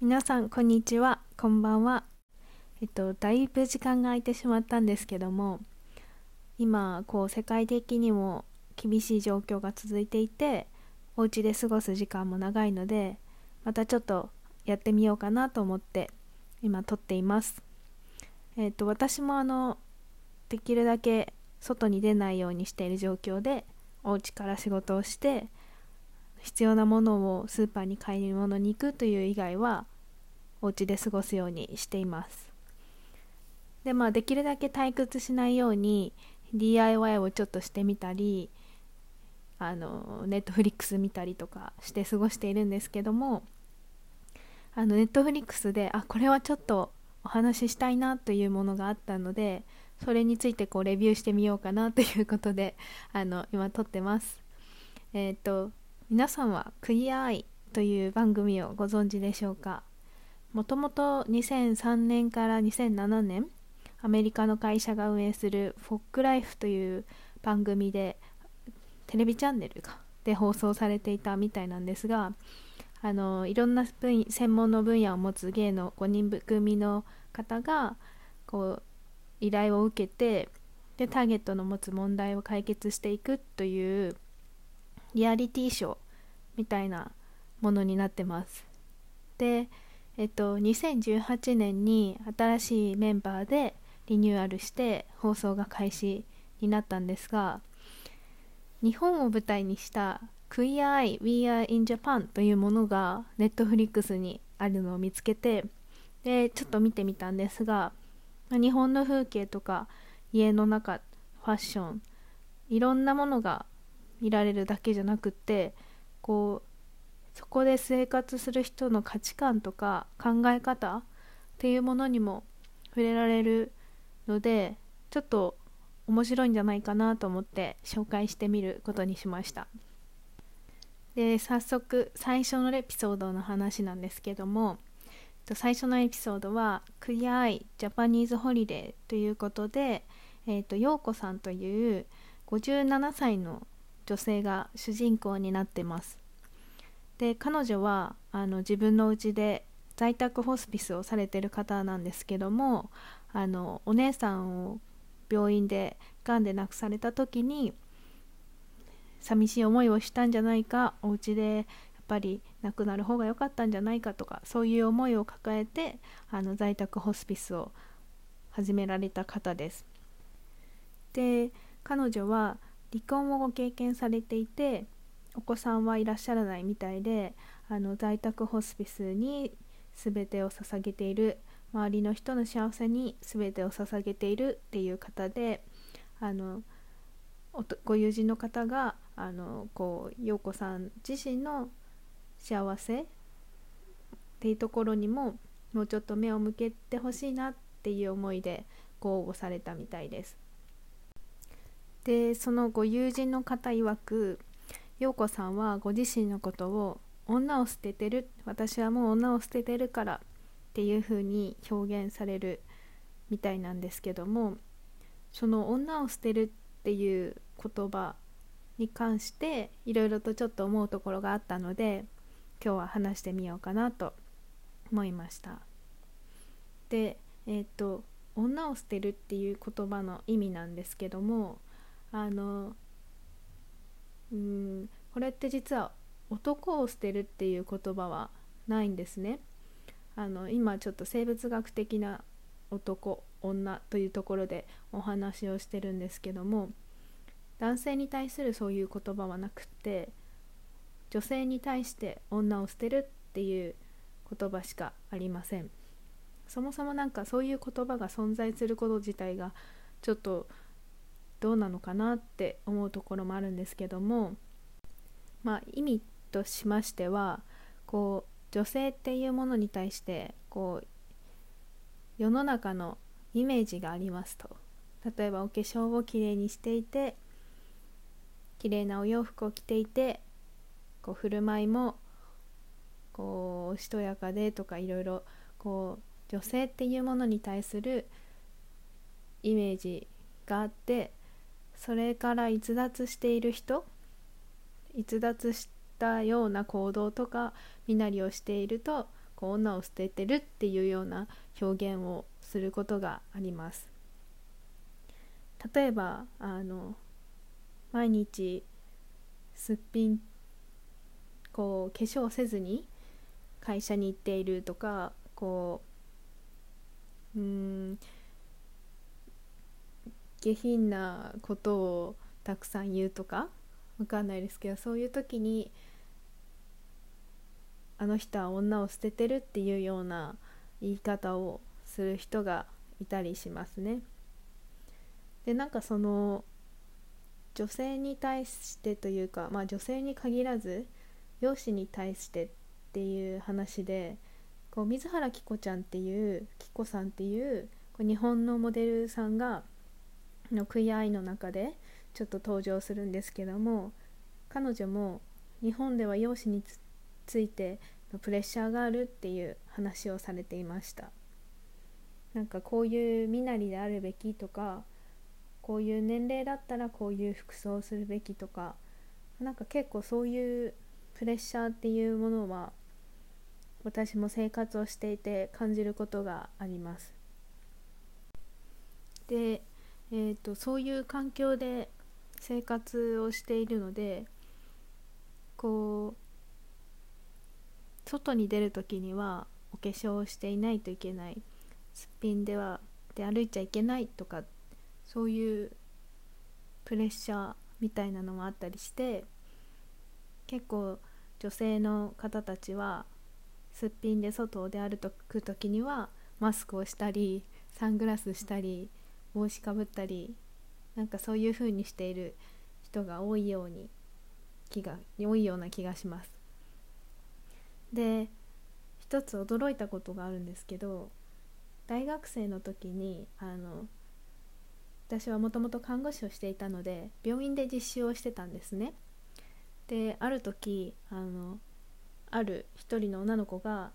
皆さんこんにちは。こんばんは。えっとだいぶ時間が空いてしまったんですけども今こう世界的にも厳しい状況が続いていてお家で過ごす時間も長いのでまたちょっとやってみようかなと思って今撮っています。えっと私もあのできるだけ外に出ないようにしている状況でお家から仕事をして必要なものをスーパーに買い物に行くという以外はお家で過ごすようにしています。でまあできるだけ退屈しないように DIY をちょっとしてみたりあのネットフリックス見たりとかして過ごしているんですけどもあのネットフリックスであこれはちょっとお話ししたいなというものがあったのでそれについてこうレビューしてみようかなということであの今撮ってます。えっ、と皆さんはクリアアイという番組をご存知でしょうか？もともと2003年から2007年アメリカの会社が運営するフォックライフという番組でテレビチャンネルで放送されていたみたいなんですがあのいろんな専門の分野を持つ芸の5人組の方がこう依頼を受けてでターゲットの持つ問題を解決していくというリアリティショーみたいなものになってます。で、えっと、2018年に新しいメンバーでリニューアルして放送が開始になったんですが日本を舞台にした「Queer Eye We Are in Japan」というものがネットフリックスにあるのを見つけてでちょっと見てみたんですが日本の風景とか家の中ファッションいろんなものが見られるだけじゃなくってこうそこで生活する人の価値観とか考え方っていうものにも触れられるのでちょっと面白いんじゃないかなと思って紹介してみることにしました。で早速最初のエピソードの話なんですけども最初のエピソードは「クリアアイジャパニーズホリデー」ということで、えーと、陽子さんという57歳の女性が主人公になってますで彼女はあの自分の家で在宅ホスピスをされてる方なんですけどもあのお姉さんを病院でがんで亡くされた時に寂しい思いをしたんじゃないかお家でやっぱり亡くなる方が良かったんじゃないかとかそういう思いを抱えてあの在宅ホスピスを始められた方です。で彼女は離婚をご経験されていてお子さんはいらっしゃらないみたいであの在宅ホスピスに全てを捧げている周りの人の幸せに全てを捧げているっていう方であのご友人の方があのこう陽子さん自身の幸せっていうところにももうちょっと目を向けてほしいなっていう思いでご応募されたみたいです。でそのご友人の方曰く陽子さんはご自身のことを女を捨ててる私はもう女を捨ててるからっていう風に表現されるみたいなんですけどもその女を捨てるっていう言葉に関していろいろとちょっと思うところがあったので今日は話してみようかなと思いました。でえっ、と女を捨てるっていう言葉の意味なんですけどもあのうんこれって実は男を捨てるっていう言葉はないんですね。あの今ちょっと生物学的な男女というところでお話をしてるんですけども男性に対するそういう言葉はなくって女性に対して女を捨てるっていう言葉しかありませんそもそも何かそういう言葉が存在すること自体がちょっとどうなのかなって思うところもあるんですけどもまあ意味としましてはこう女性っていうものに対してこう世の中のイメージがありますと。例えばお化粧をきれいにしていて綺麗なお洋服を着ていてこう振る舞いもこうしとやかでとかいろいろこう女性っていうものに対するイメージがあってそれから逸脱している人逸脱したような行動とか身なりをしているとこう女を捨ててるっていうような表現をすることがあります。例えばあの毎日すっぴんこう化粧せずに会社に行っているとかこううん下品なことをたくさん言うとかわかんないですけどそういう時にあの人は女を捨ててるっていうような言い方をする人がいたりしますね。でなんかその女性に対してというか、まあ、女性に限らず容姿に対してっていう話でこう水原希子ちゃんっていう希子さんっていうこう日本のモデルさんがのクイアイの中でちょっと登場するんですけども彼女も日本では容姿についてのプレッシャーがあるっていう話をされていました。なんかこういう身なりであるべきとかこういう年齢だったらこういう服装をするべきとかなんか結構そういうプレッシャーっていうものは私も生活をしていて感じることがあります。で、えーと、そういう環境で生活をしているのでこう外に出る時にはお化粧をしていないといけないすっぴんではで歩いちゃいけないとかそういうプレッシャーみたいなのもあったりして結構女性の方たちはすっぴんで外を出歩く時にはマスクをしたりサングラスしたり帽子かぶったりなんかそういう風にしている人が多いように気が多いような気がします。で一つ驚いたことがあるんですけど大学生の時にあの私はもともと看護師をしていたので病院で実習をしてたんですね。である時あのある一人の女の子が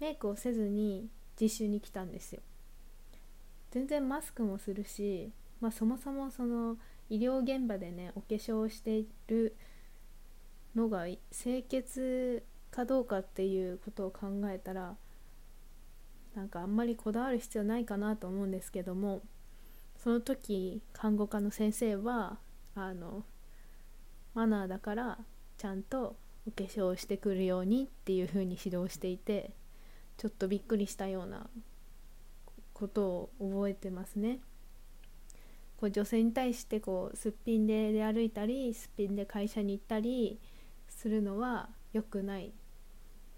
メイクをせずに実習に来たんですよ。全然マスクもするし、まあ、そもそもその医療現場でねお化粧をしているのが清潔かどうかっていうことを考えたらなんかあんまりこだわる必要ないかなと思うんですけどもその時看護科の先生はあのマナーだからちゃんとお化粧をしてくるようにっていう風に指導していてちょっとびっくりしたようなことを覚えてますね。こう女性に対してこうすっぴんで出歩いたりすっぴんで会社に行ったりするのは良くない。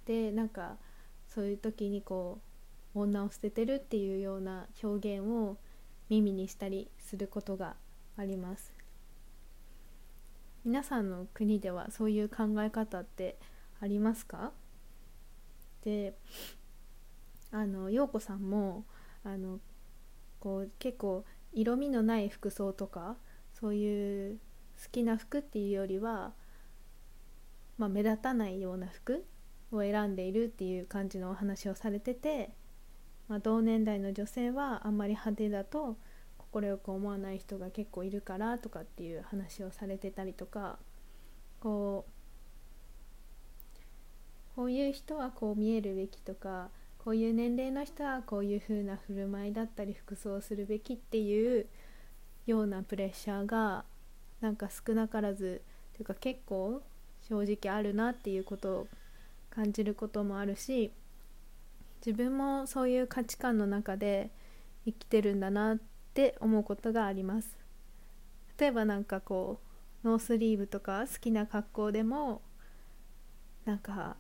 でなんかそういう時にこう女を捨ててるっていうような表現を耳にしたりすることがあります。皆さんの国ではそういう考え方ってありますか？であの陽子さんもあのこう結構色味のない服装とかそういう好きな服っていうよりは、まあ、目立たないような服を選んでいるっていう感じのお話をされてて、まあ、同年代の女性はあんまり派手だと快く思わない人が結構いるからとかっていう話をされてたりとかこうこういう人はこう見えるべきとかこういう年齢の人はこういう風な振る舞いだったり服装をするべきっていうようなプレッシャーがなんか少なからずというか結構正直あるなっていうことを感じることもあるし自分もそういう価値観の中で生きてるんだなって思うことがあります。例えばなんかこうノースリーブとか好きな格好でもなんか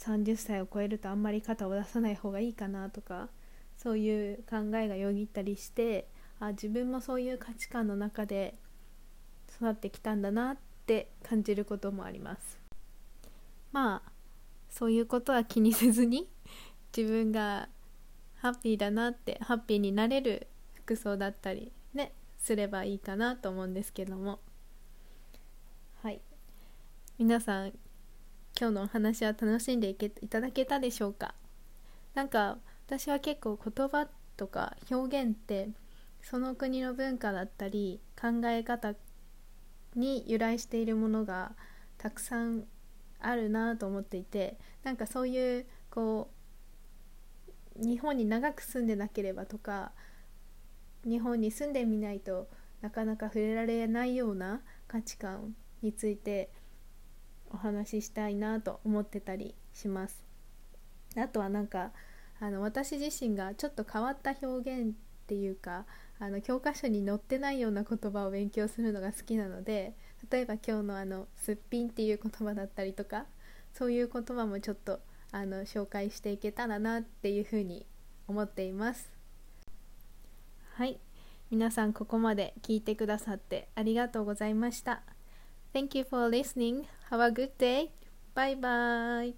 30歳を超えるとあんまり肩を出さない方がいいかなとかそういう考えがよぎったりしてあ自分もそういう価値観の中で育ってきたんだなって感じることもあります。まあそういうことは気にせずに 自分がハッピーだなってハッピーになれる服装だったりねすればいいかなと思うんですけども。はい。皆さん今日のお話は楽しんでいけいただけたでしょうか？なんか私は結構言葉とか表現ってその国の文化だったり考え方に由来しているものがたくさんあるなと思っていてなんかそういうこう日本に長く住んでなければとか日本に住んでみないとなかなか触れられないような価値観についてお話ししたいなと思ってたりします。あとはなんかあの私自身がちょっと変わった表現っていうかあの教科書に載ってないような言葉を勉強するのが好きなので例えば今日のあの「すっぴん」っていう言葉だったりとかそういう言葉もちょっとあの紹介していけたらなっていうふうに思っていますはい皆さんここまで聞いてくださってありがとうございました Thank you for listening. Have a good day. Bye bye.